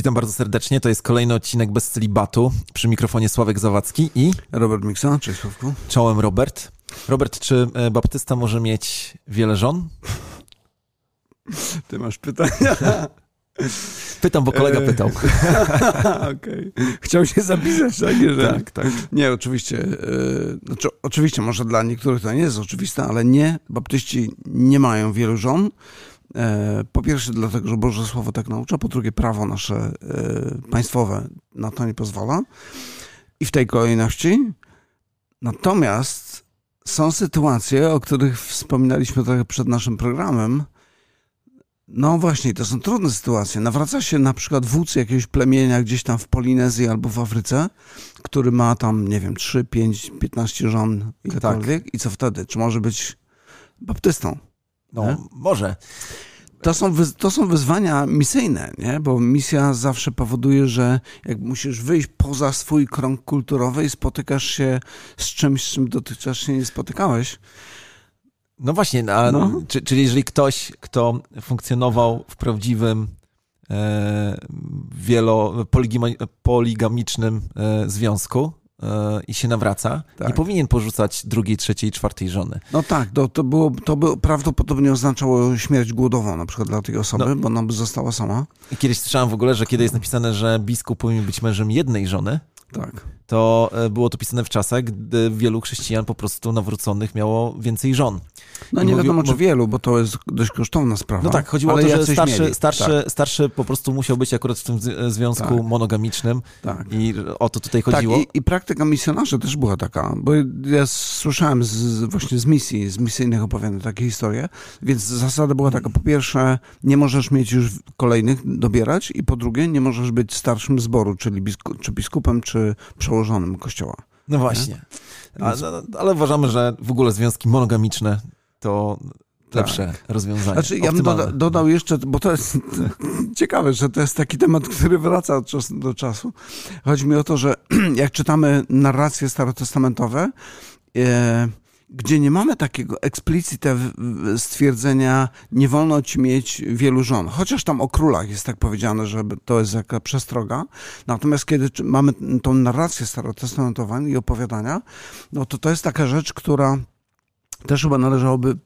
Witam bardzo serdecznie. To jest kolejny odcinek bez celibatu. Przy mikrofonie Sławek Zawadzki i Robert Miksa. Cześć Sławku. czołem Robert. Robert, czy e, baptysta może mieć wiele żon? Ty masz pytania? Pytam, bo kolega E, pytał. Okej. Chciał się zapisać, tak? Że... Tak, tak. Nie, oczywiście. e, Znaczy, oczywiście, może dla niektórych to nie jest oczywiste, ale nie, baptyści nie mają wielu żon. E, Po pierwsze dlatego, że Boże Słowo tak naucza, po drugie prawo nasze e, państwowe na to nie pozwala. I w tej kolejności. Natomiast są sytuacje, o których wspominaliśmy trochę przed naszym programem. No właśnie, to są trudne sytuacje. Nawraca się na przykład wódz jakiegoś plemienia gdzieś tam w Polinezji albo w Afryce, który ma tam, nie wiem, 3, 5, 15 żon, ilekolwiek. I co wtedy? Czy może być baptystą? No, Nie? może. To są, to są wyzwania misyjne, nie? bo misja zawsze powoduje, że jak musisz wyjść poza swój krąg kulturowy i spotykasz się z czymś, z czym dotychczas się nie spotykałeś. No właśnie, a, No. Czy, czyli jeżeli ktoś, kto funkcjonował w prawdziwym e, wielo, poligamicznym e, związku i się nawraca, Tak. nie powinien porzucać drugiej, trzeciej, czwartej żony. No tak, to, to, było, to by prawdopodobnie oznaczało śmierć głodową na przykład dla tej osoby, No. bo ona by została sama. I Kiedyś słyszałem w ogóle, że kiedy jest napisane, że biskup powinien być mężem jednej żony, Tak. To e, było to pisane w czasach, gdy wielu chrześcijan po prostu nawróconych miało więcej żon. No I nie mówił- wiadomo, czy wielu, bo to jest dość kosztowna sprawa. No tak, chodziło ale o to, że jacyś starszy, mieli. starszy, starszy po prostu musiał być akurat w tym z- związku Tak. monogamicznym Tak, tak. i o to tutaj Tak, chodziło. i, i praktyka misjonarzy też była taka, bo ja słyszałem z, właśnie z misji, z misyjnych opowiadań takie historie, więc zasada była taka, po pierwsze, nie możesz mieć już kolejnych dobierać i po drugie, nie możesz być starszym zboru, czyli bisku, czy biskupem, czy przełożonym kościoła. No właśnie. A, Więc- no, ale uważamy, że w ogóle związki monogamiczne to Tak. lepsze rozwiązanie. Znaczy, ja bym doda, dodał jeszcze, bo to jest ciekawe, że to jest taki temat, który wraca od czasu do czasu. Chodzi mi o to, że jak czytamy narracje starotestamentowe, e, gdzie nie mamy takiego explicite stwierdzenia, nie wolno ci mieć wielu żon. Chociaż tam o królach jest tak powiedziane, że to jest jaka przestroga. Natomiast kiedy mamy tą narrację starotestamentową i opowiadania, no to to jest taka rzecz, która też chyba należałoby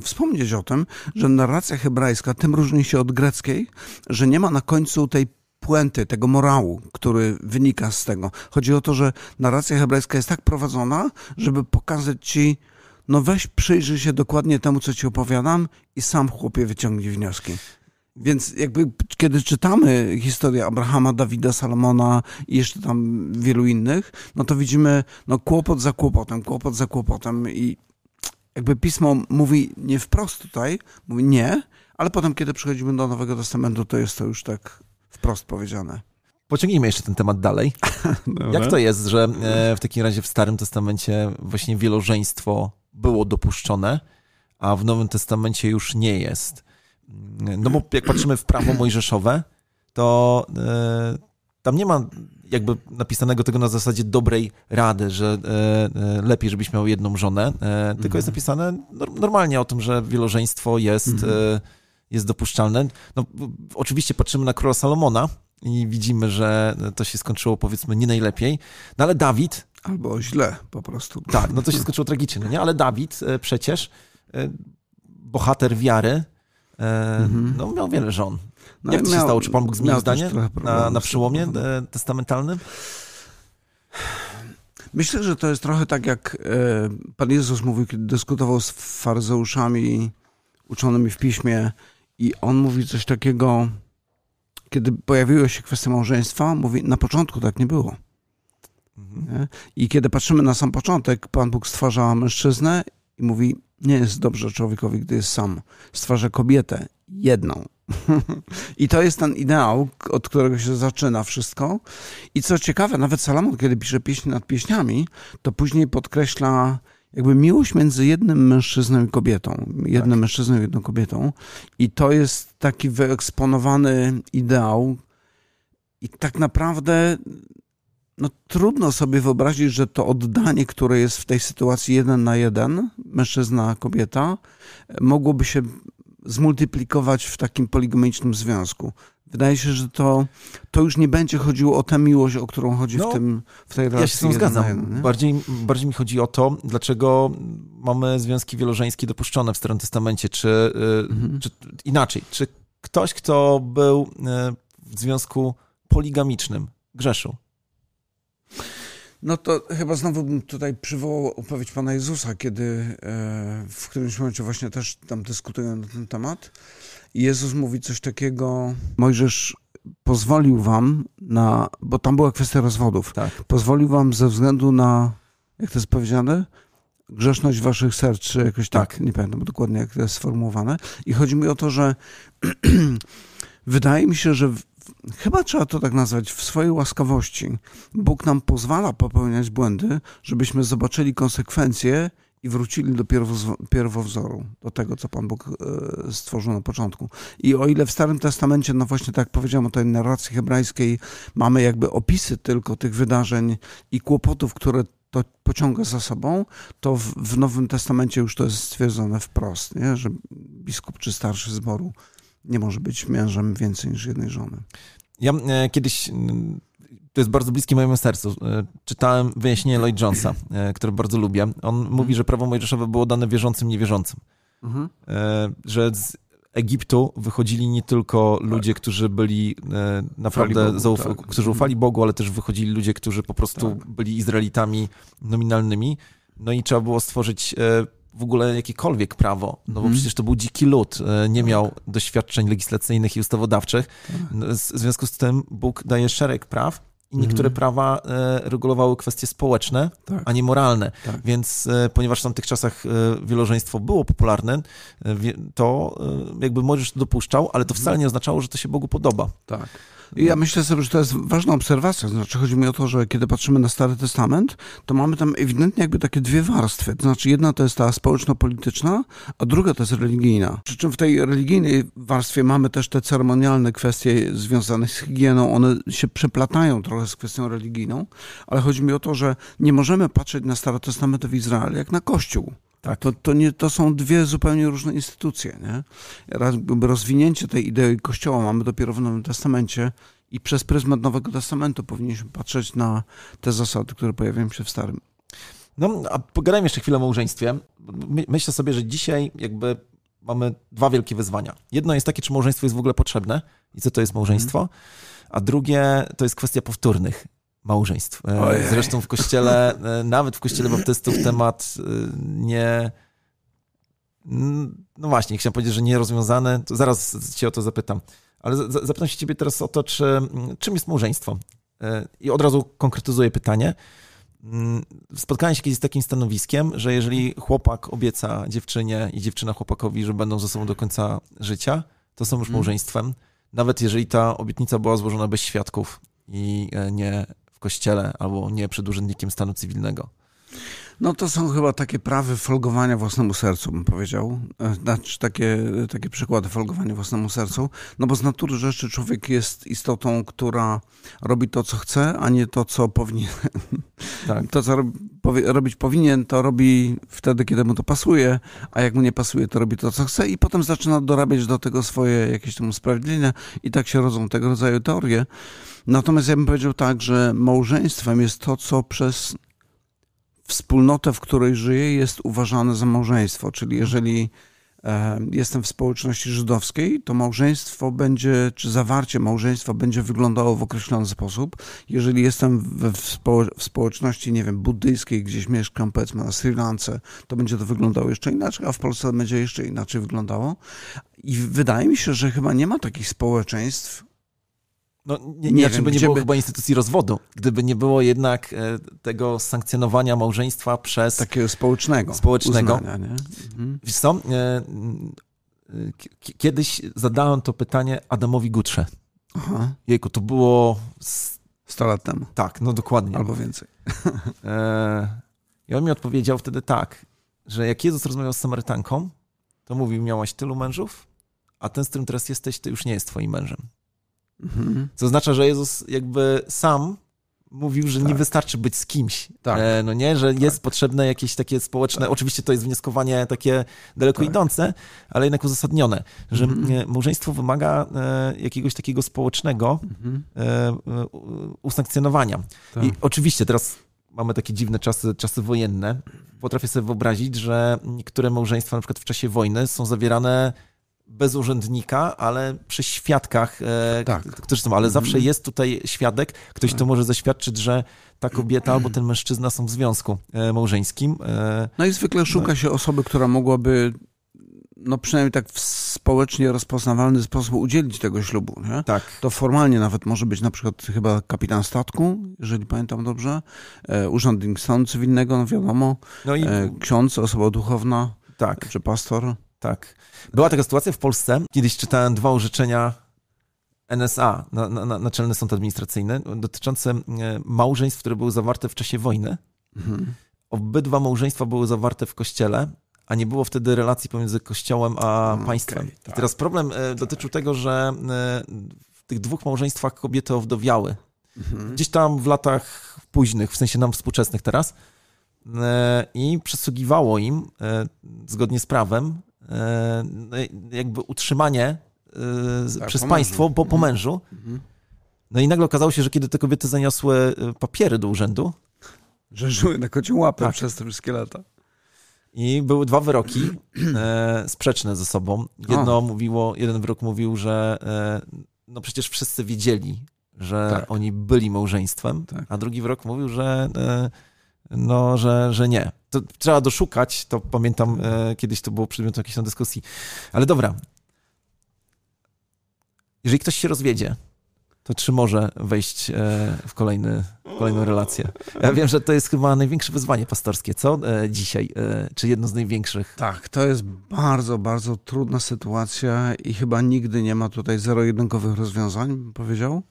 wspomnieć o tym, że narracja hebrajska tym różni się od greckiej, że nie ma na końcu tej puenty, tego morału, który wynika z tego. Chodzi o to, że narracja hebrajska jest tak prowadzona, żeby pokazać ci, no weź przyjrzyj się dokładnie temu, co ci opowiadam i sam chłopie wyciągnij wnioski. Więc jakby kiedy czytamy historię Abrahama, Dawida, Salomona i jeszcze tam wielu innych, no to widzimy no kłopot za kłopotem, kłopot za kłopotem i jakby pismo mówi nie wprost tutaj, mówi nie, ale potem, kiedy przechodzimy do Nowego Testamentu, to jest to już tak wprost powiedziane. Pociągnijmy jeszcze ten temat dalej. Jak to jest, że e, w takim razie w Starym Testamencie właśnie wielożeństwo było dopuszczone, a w Nowym Testamencie już nie jest? No bo jak patrzymy w prawo mojżeszowe, to e, tam nie ma jakby napisanego tego na zasadzie dobrej rady, że e, e, lepiej, żebyś miał jedną żonę, e, tylko jest napisane nor- normalnie o tym, że wielożeństwo jest, Mhm. e, jest dopuszczalne. No, oczywiście patrzymy na króla Salomona i widzimy, że to się skończyło powiedzmy nie najlepiej, no ale Dawid, Albo źle po prostu. tak, no to się skończyło tragicznie, no nie? Ale Dawid e, przecież, e, bohater wiary, e, Mhm. no miał wiele żon. No, Jak to się miał- stało? Czy Pan Bóg zmienił zdanie na, na przełomie testamentalnym? Myślę, że to jest trochę tak, jak Pan Jezus mówił, kiedy dyskutował z faryzeuszami uczonymi w piśmie i on mówi coś takiego, kiedy pojawiła się kwestia małżeństwa, mówi, na początku tak nie było. Mhm. I kiedy patrzymy na sam początek, Pan Bóg stwarza mężczyznę i mówi, nie jest dobrze człowiekowi, gdy jest sam. Stwarza kobietę, jedną. I to jest ten ideał, od którego się zaczyna wszystko. I co ciekawe, nawet Salomon, kiedy pisze pieśni nad pieśniami, to później podkreśla jakby miłość między jednym mężczyzną i kobietą. Jednym Tak. mężczyzną i jedną kobietą. I to jest taki wyeksponowany ideał. I tak naprawdę no, trudno sobie wyobrazić, że to oddanie, które jest w tej sytuacji jeden na jeden, mężczyzna, kobieta, mogłoby się zmultiplikować w takim poligamicznym związku. Wydaje się, że to, to już nie będzie chodziło o tę miłość, o którą chodzi no, w, tym, w tej relacji. Ja się z tym zgadzam. Jeden, bardziej, bardziej mi chodzi o to, dlaczego mamy związki wielożeńskie dopuszczone w Starym Testamencie, czy, y, mhm. czy inaczej, czy ktoś, kto był y, w związku poligamicznym, grzeszył? No to chyba znowu bym tutaj przywołał opowieść Pana Jezusa, kiedy e, w którymś momencie właśnie też tam dyskutują na ten temat. I Jezus mówi coś takiego, Mojżesz pozwolił wam na, bo tam była kwestia rozwodów, tak. pozwolił wam ze względu na, jak to jest powiedziane, grzeszność waszych serc, czy jakoś tak, tak nie pamiętam dokładnie jak to jest sformułowane. I chodzi mi o to, że wydaje mi się, że chyba trzeba to tak nazwać, w swojej łaskawości Bóg nam pozwala popełniać błędy, żebyśmy zobaczyli konsekwencje i wrócili do pierwowzoru, do tego, co Pan Bóg e, stworzył na początku. I o ile w Starym Testamencie, no właśnie tak jak powiedziałem o tej narracji hebrajskiej, mamy jakby opisy tylko tych wydarzeń i kłopotów, które to pociąga za sobą, to w, w Nowym Testamencie już to jest stwierdzone wprost, nie? że biskup czy starszy zboru nie może być mężem więcej niż jednej żony. Ja e, kiedyś to jest bardzo bliskie mojemu sercu. E, czytałem wyjaśnienie Lloyd Jonesa, e, które bardzo lubię. On mhm. mówi, że prawo mojżeszowe było dane wierzącym, niewierzącym. Mhm. E, że z Egiptu wychodzili nie tylko ludzie, tak. którzy byli naprawdę, Bogu, tak. którzy mhm. ufali Bogu, ale też wychodzili ludzie, którzy po prostu tak. byli Izraelitami nominalnymi. No i trzeba było stworzyć w ogóle jakiekolwiek prawo, no bo mm. przecież to był dziki lud, nie tak. miał doświadczeń legislacyjnych i ustawodawczych. Tak. No, w związku z tym Bóg daje szereg praw, i niektóre mhm. prawa e, regulowały kwestie społeczne, tak. a nie moralne. Tak. Więc e, ponieważ w tamtych czasach e, wielożeństwo było popularne, to jakby możesz to dopuszczał, ale to wcale nie oznaczało, że to się Bogu podoba. Tak. Ja myślę sobie, że to jest ważna obserwacja. Znaczy, chodzi mi o to, że kiedy patrzymy na Stary Testament, to mamy tam ewidentnie jakby takie dwie warstwy. To znaczy, jedna to jest ta społeczno-polityczna, a druga to jest religijna. Przy czym w tej religijnej warstwie mamy też te ceremonialne kwestie związane z higieną. One się przeplatają trochę z kwestią religijną, ale chodzi mi o to, że nie możemy patrzeć na Starotestamentowy Izrael jak na Kościół. Tak. To, to, nie, to są dwie zupełnie różne instytucje. Nie? Rozwinięcie tej idei Kościoła mamy dopiero w Nowym Testamencie i przez pryzmat Nowego Testamentu powinniśmy patrzeć na te zasady, które pojawiają się w Starym. No, a pogadajmy jeszcze chwilę o małżeństwie. Myślę sobie, że dzisiaj jakby mamy dwa wielkie wyzwania. Jedno jest takie, czy małżeństwo jest w ogóle potrzebne i co to jest małżeństwo, mm. a drugie to jest kwestia powtórnych małżeństw. E, Ojej. Zresztą w kościele, e, nawet w kościele baptystów temat e, nie... No właśnie, chciałem powiedzieć, że nierozwiązany, to zaraz cię o to zapytam. Ale zapytam się ciebie teraz o to, czy, czym jest małżeństwo? I od razu konkretyzuję pytanie. Mm, spotkałem się kiedyś z takim stanowiskiem, że jeżeli chłopak obieca dziewczynie i dziewczyna chłopakowi, że będą ze sobą do końca życia, to są już mhm. małżeństwem. Nawet jeżeli ta obietnica była złożona bez świadków i nie kościele albo nie przed urzędnikiem stanu cywilnego. No to są chyba takie prawy folgowania własnemu sercu, bym powiedział. E, znaczy takie, takie przykłady folgowania własnemu sercu. No bo z natury rzeczy człowiek jest istotą, która robi to, co chce, a nie to, co powinien. Tak. To, co robić powinien, to robi wtedy, kiedy mu to pasuje, a jak mu nie pasuje, to robi to, co chce i potem zaczyna dorabiać do tego swoje jakieś tam usprawiedliwienia i tak się rodzą tego rodzaju teorie. Natomiast ja bym powiedział tak, że małżeństwem jest to, co przez wspólnotę, w której żyję, jest uważane za małżeństwo. Czyli jeżeli e, jestem w społeczności żydowskiej, to małżeństwo będzie, czy zawarcie małżeństwa będzie wyglądało w określony sposób. Jeżeli jestem w, spo, w społeczności, nie wiem, buddyjskiej, gdzieś mieszkam, powiedzmy na Sri Lance, to będzie to wyglądało jeszcze inaczej, a w Polsce będzie jeszcze inaczej wyglądało. I wydaje mi się, że chyba nie ma takich społeczeństw, no, nie, nie, znaczy by nie było by... chyba instytucji rozwodu, gdyby nie było jednak e, tego sankcjonowania małżeństwa przez... Takiego społecznego. Społecznego. Uznania, nie? Mhm. Wiesz co, e, kiedyś zadałem to pytanie Adamowi Gutrze. Aha. Jejku, to było... 100 lat temu. Tak, no dokładnie. Albo więcej. E, I on mi odpowiedział wtedy tak, że jak Jezus rozmawiał z Samarytanką, to mówił, miałaś tylu mężów, a ten, z którym teraz jesteś, to już nie jest twoim mężem. Mhm. Co oznacza, że Jezus jakby sam mówił, że tak. nie wystarczy być z kimś. Tak. E, no nie, że tak. jest potrzebne jakieś takie społeczne, tak. oczywiście to jest wnioskowanie takie daleko tak. idące, ale jednak uzasadnione, że mhm. małżeństwo wymaga e, jakiegoś takiego społecznego mhm. e, usankcjonowania. Tak. I oczywiście teraz mamy takie dziwne czasy, czasy wojenne. Potrafię sobie wyobrazić, że niektóre małżeństwa na przykład w czasie wojny są zawierane bez urzędnika, ale przy świadkach, e, tak. którzy są, ale mhm. zawsze jest tutaj świadek, ktoś, kto tak. może zaświadczyć, że ta kobieta albo ten mężczyzna są w związku e, małżeńskim. E, no i zwykle szuka no. się osoby, która mogłaby no przynajmniej tak w społecznie rozpoznawalny sposób udzielić tego ślubu. Nie? Tak. To formalnie nawet może być na przykład chyba kapitan statku, jeżeli pamiętam dobrze, e, urzędnik stanu cywilnego, no wiadomo, no i... e, ksiądz, osoba duchowna, tak. czy pastor. Tak. Była taka sytuacja w Polsce. Kiedyś czytałem dwa orzeczenia NSA, na, na, Naczelny Sąd Administracyjny, dotyczące e, małżeństw, które były zawarte w czasie wojny. Mhm. Obydwa małżeństwa były zawarte w kościele, a nie było wtedy relacji pomiędzy kościołem a mm, państwem. Okay, tak. I teraz problem tak. dotyczył tego, że e, w tych dwóch małżeństwach kobiety owdowiały. Mhm. Gdzieś tam w latach późnych, w sensie nam współczesnych teraz. I przysługiwało im, zgodnie z prawem, jakby utrzymanie e, tak, przez państwo po, po mhm. mężu. Mhm. No i nagle okazało się, że kiedy te kobiety zaniosły e, papiery do urzędu, że żyły na kocią łapę tak. przez te wszystkie lata. I były dwa wyroki e, sprzeczne ze sobą. Jedno o. mówiło, jeden wyrok mówił, że e, no przecież wszyscy wiedzieli, że tak. oni byli małżeństwem, tak. a drugi wyrok mówił, że e, no, że, że nie. To trzeba doszukać, to pamiętam, e, kiedyś to było przedmiotem jakiejś tam dyskusji. Ale dobra. Jeżeli ktoś się rozwiedzie, to czy może wejść e, w, kolejny, w kolejną relację? Ja wiem, że to jest chyba największe wyzwanie pastorskie, co e, dzisiaj? Czy jedno z największych? Tak, to jest bardzo, bardzo trudna sytuacja i chyba nigdy nie ma tutaj zero-jedynkowych rozwiązań, bym powiedział.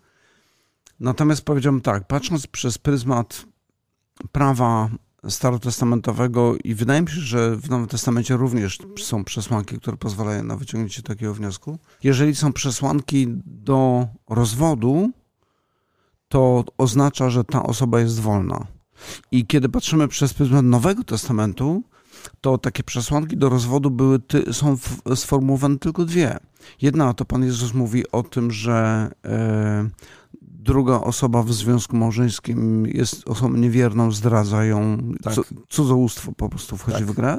Natomiast powiedziałbym tak, patrząc przez pryzmat prawa starotestamentowego i wydaje mi się, że w Nowym Testamencie również są przesłanki, które pozwalają na wyciągnięcie takiego wniosku. Jeżeli są przesłanki do rozwodu, to oznacza, że ta osoba jest wolna. I kiedy patrzymy przez pryzmat Nowego Testamentu, to takie przesłanki do rozwodu były, ty, są sformułowane tylko dwie. Jedna to Pan Jezus mówi o tym, że e, druga osoba w związku małżeńskim jest osobą niewierną, zdradza ją, tak. cudzołóstwo po prostu wchodzi tak. w grę.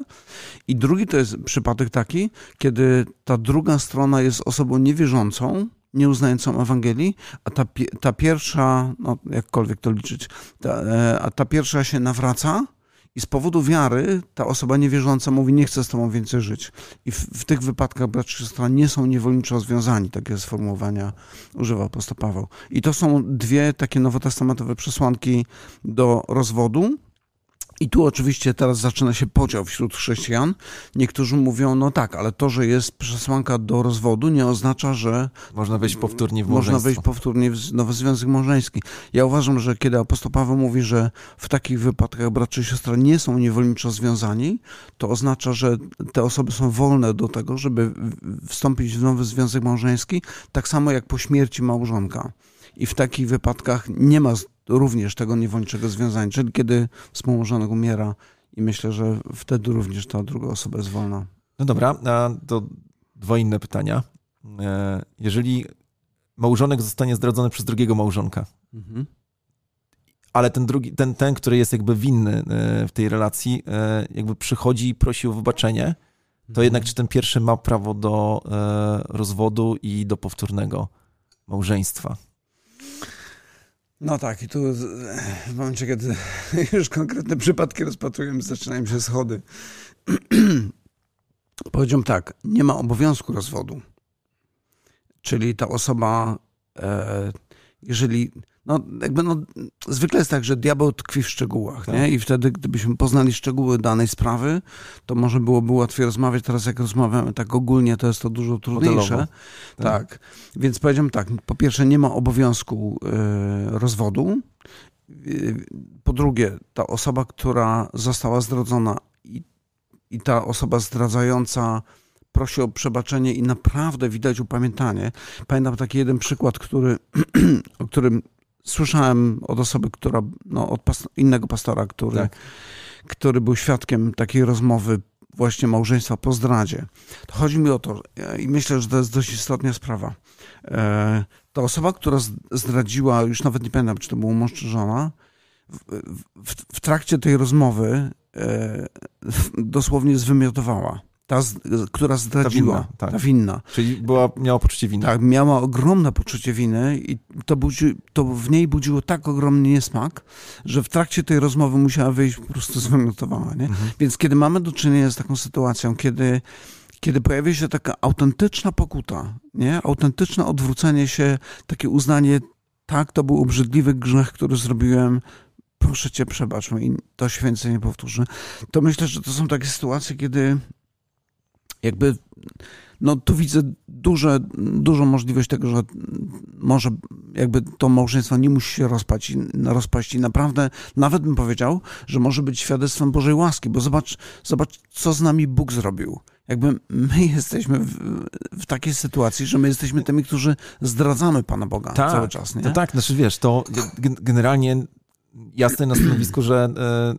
I drugi to jest przypadek taki, kiedy ta druga strona jest osobą niewierzącą, nieuznającą Ewangelii, a ta, ta pierwsza, no jakkolwiek to liczyć, ta, e, a ta pierwsza się nawraca, i z powodu wiary ta osoba niewierząca mówi, nie chcę z tobą więcej żyć. I w, w tych wypadkach brat czy siostra nie są niewolniczo związani. Takie sformułowania używa apostoł Paweł. I to są dwie takie nowotestamentowe przesłanki do rozwodu. I tu oczywiście teraz zaczyna się podział wśród chrześcijan. Niektórzy mówią, no tak, ale to, że jest przesłanka do rozwodu, nie oznacza, że. Można wejść powtórnie w małżeństwo. Można wejść powtórnie w nowy związek małżeński. Ja uważam, że kiedy apostoł Paweł mówi, że w takich wypadkach brat czy siostra nie są niewolniczo związani, to oznacza, że te osoby są wolne do tego, żeby wstąpić w nowy związek małżeński, tak samo jak po śmierci małżonka. I w takich wypadkach nie ma również tego niewolniczego związania, czyli kiedy współmałżonek umiera i myślę, że wtedy również ta druga osoba jest wolna. No dobra, a to dwa inne pytania. E, jeżeli małżonek zostanie zdradzony przez drugiego małżonka, mhm. ale ten drugi, ten, ten, który jest jakby winny e, w tej relacji, e, jakby przychodzi i prosi o wybaczenie, to mhm. jednak czy ten pierwszy ma prawo do rozwodu i do powtórnego małżeństwa? No tak, i tu w momencie, kiedy już konkretne przypadki rozpatrujemy, zaczynają się schody. Powiedziałbym tak, nie ma obowiązku rozwodu. Czyli ta osoba, e, jeżeli no, jakby no, zwykle jest tak, że diabeł tkwi w szczegółach, tak. nie? I wtedy, gdybyśmy poznali szczegóły danej sprawy, to może byłoby łatwiej rozmawiać. Teraz, jak rozmawiamy tak ogólnie, to jest to dużo trudniejsze. Tak. tak. Więc powiedziałem tak, po pierwsze, nie ma obowiązku y, rozwodu. Y, po drugie, ta osoba, która została zdradzona i, i ta osoba zdradzająca prosi o przebaczenie i naprawdę widać upamiętanie. Pamiętam taki jeden przykład, który, o którym słyszałem od osoby, która, no, od innego pastora, który, tak. który był świadkiem takiej rozmowy właśnie małżeństwa po zdradzie. To chodzi mi o to, i myślę, że to jest dość istotna sprawa. E, ta osoba, która zdradziła, już nawet nie pamiętam, czy to był mąż czy żona, w, w, w trakcie tej rozmowy e, dosłownie zwymiotowała ta, która zdradziła, ta winna, tak. ta winna. Czyli była, miała poczucie winy. Tak, miała ogromne poczucie winy i to, budzi, to w niej budziło tak ogromny niesmak, że w trakcie tej rozmowy musiała wyjść po prostu zwymiotowała, nie? Mhm. Więc kiedy mamy do czynienia z taką sytuacją, kiedy kiedy pojawia się taka autentyczna pokuta, nie? autentyczne odwrócenie się, takie uznanie, tak, to był obrzydliwy grzech, który zrobiłem, proszę cię, przebacz mi i to się więcej nie powtórzy, to myślę, że to są takie sytuacje, kiedy jakby no tu widzę duże, dużą możliwość tego, że może jakby to małżeństwo nie musi się rozpaść, rozpaść i naprawdę nawet bym powiedział, że może być świadectwem Bożej łaski, bo zobacz, zobacz co z nami Bóg zrobił. Jakby my jesteśmy w, w takiej sytuacji, że my jesteśmy tymi, którzy zdradzamy Pana Boga tak, cały czas. Nie? To tak, znaczy wiesz, to generalnie jasne na stanowisku, że e,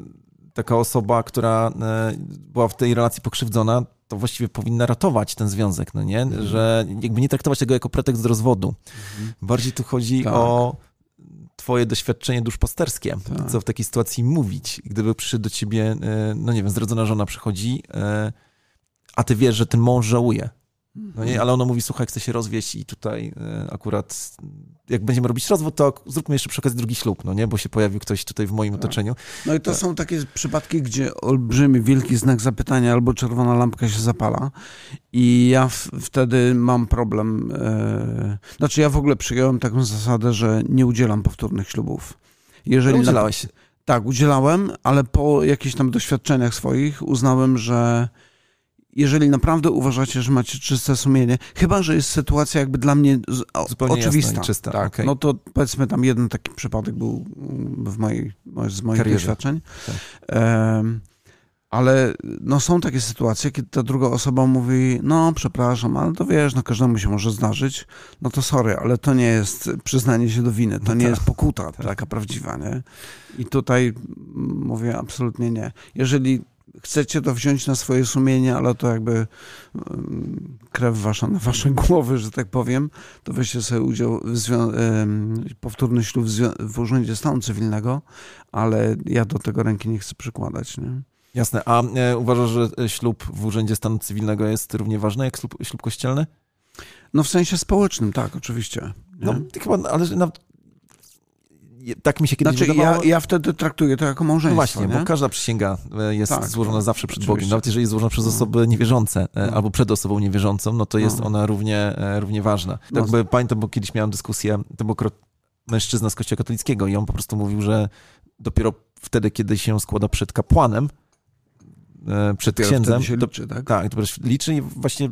taka osoba, która e, była w tej relacji pokrzywdzona, to właściwie powinna ratować ten związek, no nie? Mhm. Że jakby nie traktować tego jako pretekst do rozwodu. Mhm. Bardziej tu chodzi tak. o twoje doświadczenie duszpasterskie, tak. co w takiej sytuacji mówić. Gdyby przyszedł do ciebie, e, no nie wiem, zdradzona żona przychodzi, e, a ty wiesz, że ten mąż żałuje, no nie, ale ona mówi, słuchaj, chce się rozwieść i tutaj e, akurat jak będziemy robić rozwód, to zróbmy jeszcze przy okazji drugi ślub, no nie, bo się pojawił ktoś tutaj w moim tak. otoczeniu. No i to są takie przypadki, gdzie olbrzymi, wielki znak zapytania albo czerwona lampka się zapala i ja wtedy mam problem. E... Znaczy ja w ogóle przyjąłem taką zasadę, że nie udzielam powtórnych ślubów. Jeżeli no udzielałeś? Tak, udzielałem, ale po jakichś tam doświadczeniach swoich uznałem, że jeżeli naprawdę uważacie, że macie czyste sumienie, chyba, że jest sytuacja jakby dla mnie Zupełnie oczywista. czysta. Tak, okay. No to powiedzmy tam jeden taki przypadek był w mojej, z moich Karierze. doświadczeń. Tak. Um, ale no, są takie sytuacje, kiedy ta druga osoba mówi, no przepraszam, ale to wiesz, no każdemu się może zdarzyć. No to sorry, ale to nie jest przyznanie się do winy, to no nie tak. jest pokuta tak. taka prawdziwa, nie? I tutaj mówię absolutnie nie. Jeżeli chcecie to wziąć na swoje sumienie, ale to jakby mm, krew wasza na wasze głowy, że tak powiem, to weźcie sobie udział w powtórny ślub w Urzędzie Stanu Cywilnego, ale ja do tego ręki nie chcę przykładać. Nie? Jasne. A e, uważasz, że e, ślub w Urzędzie Stanu Cywilnego jest równie ważny jak ślub, ślub kościelny? No w sensie społecznym, tak, oczywiście. Nie? No, chyba, ale nawet tak mi się kiedyś znaczy, wydawało. Ja, ja wtedy traktuję to jako małżeństwo. No właśnie, nie? bo każda przysięga e, jest tak, złożona zawsze przed oczywiście. Bogiem. Nawet jeżeli jest złożona przez no. osoby niewierzące e, no. albo przed osobą niewierzącą, no to jest no. ona równie, e, równie ważna. No. Jakby, pamiętam, bo kiedyś miałem dyskusję, to był mężczyzna z kościoła katolickiego i on po prostu mówił, że dopiero wtedy, kiedy się składa przed kapłanem, przed dopiero księdzem, się liczy, tak? Tak, liczy i właśnie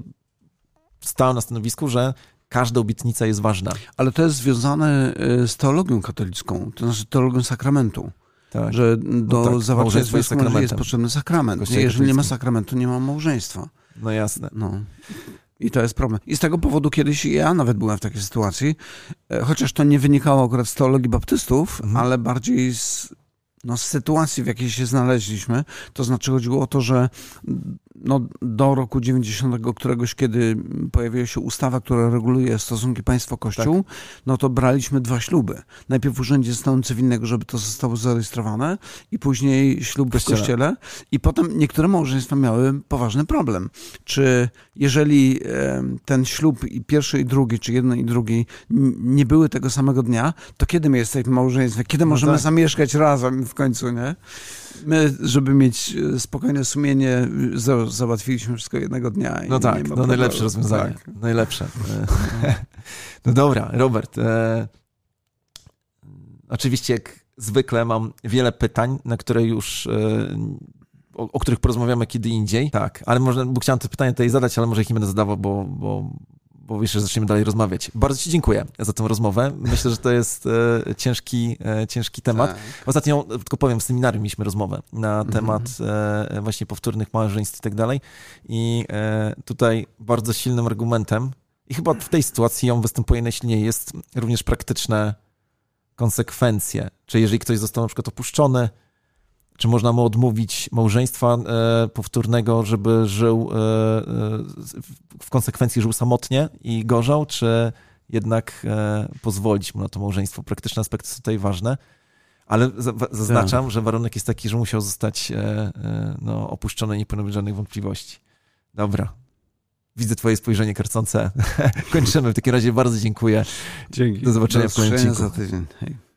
stał na stanowisku, że każda obietnica jest ważna. Ale to jest związane e, z teologią katolicką, to znaczy teologią sakramentu. Tak. Że do no tak, zawarcia swojego jest potrzebny sakrament. Nie, jeżeli nie ma sakramentu, nie ma małżeństwa. No jasne. No. I to jest problem. I z tego powodu kiedyś ja nawet byłem w takiej sytuacji, e, chociaż to nie wynikało akurat z teologii baptystów, mhm. ale bardziej z, no, z sytuacji, w jakiej się znaleźliśmy. To znaczy chodziło o to, że no, do roku 90 któregoś, kiedy pojawiła się ustawa, która reguluje stosunki państwo-kościół, tak. no to braliśmy dwa śluby. Najpierw w Urzędzie Stanu Cywilnego, żeby to zostało zarejestrowane i później ślub w kościele. kościele. I potem niektóre małżeństwa miały poważny problem. Czy jeżeli ten ślub i pierwszy i drugi, czy jeden i drugi nie były tego samego dnia, to kiedy my jesteśmy małżeństwem? Kiedy no możemy tak. zamieszkać razem w końcu, nie? My, żeby mieć e, spokojne sumienie, załatwiliśmy wszystko jednego dnia. no tak, no najlepsze rozwiązanie. Tak. Najlepsze. no dobra, Robert. E, oczywiście, jak zwykle, mam wiele pytań, na które już. E, o, o, których porozmawiamy kiedy indziej. Tak, ale może, bo chciałem te pytania tutaj zadać, ale może ich nie będę zadawał, bo, bo, bo jeszcze zaczniemy dalej rozmawiać. Bardzo Ci dziękuję za tę rozmowę. Myślę, że to jest e, ciężki, e, ciężki temat. Tak. Ostatnio, tylko powiem, w seminarium mieliśmy rozmowę na mhm. temat e, właśnie powtórnych małżeństw i tak dalej. I e, tutaj bardzo silnym argumentem, i chyba w tej sytuacji on występuje najsilniej, jest również praktyczne konsekwencje? Czy jeżeli ktoś został na przykład opuszczony, czy można mu odmówić małżeństwa e, powtórnego, żeby żył e, e, w konsekwencji żył samotnie i gorzał, czy jednak pozwolić mu na to małżeństwo? Praktyczne aspekty są tutaj ważne. Ale zaznaczam, tak. że warunek jest taki, że musiał zostać no, opuszczony, nie powinno być żadnych wątpliwości. Dobra. Widzę twoje spojrzenie karcące. Kończymy. W takim razie bardzo dziękuję. Dzięki. Do zobaczenia Do w kolejnym odcinku. za tydzień. Hej.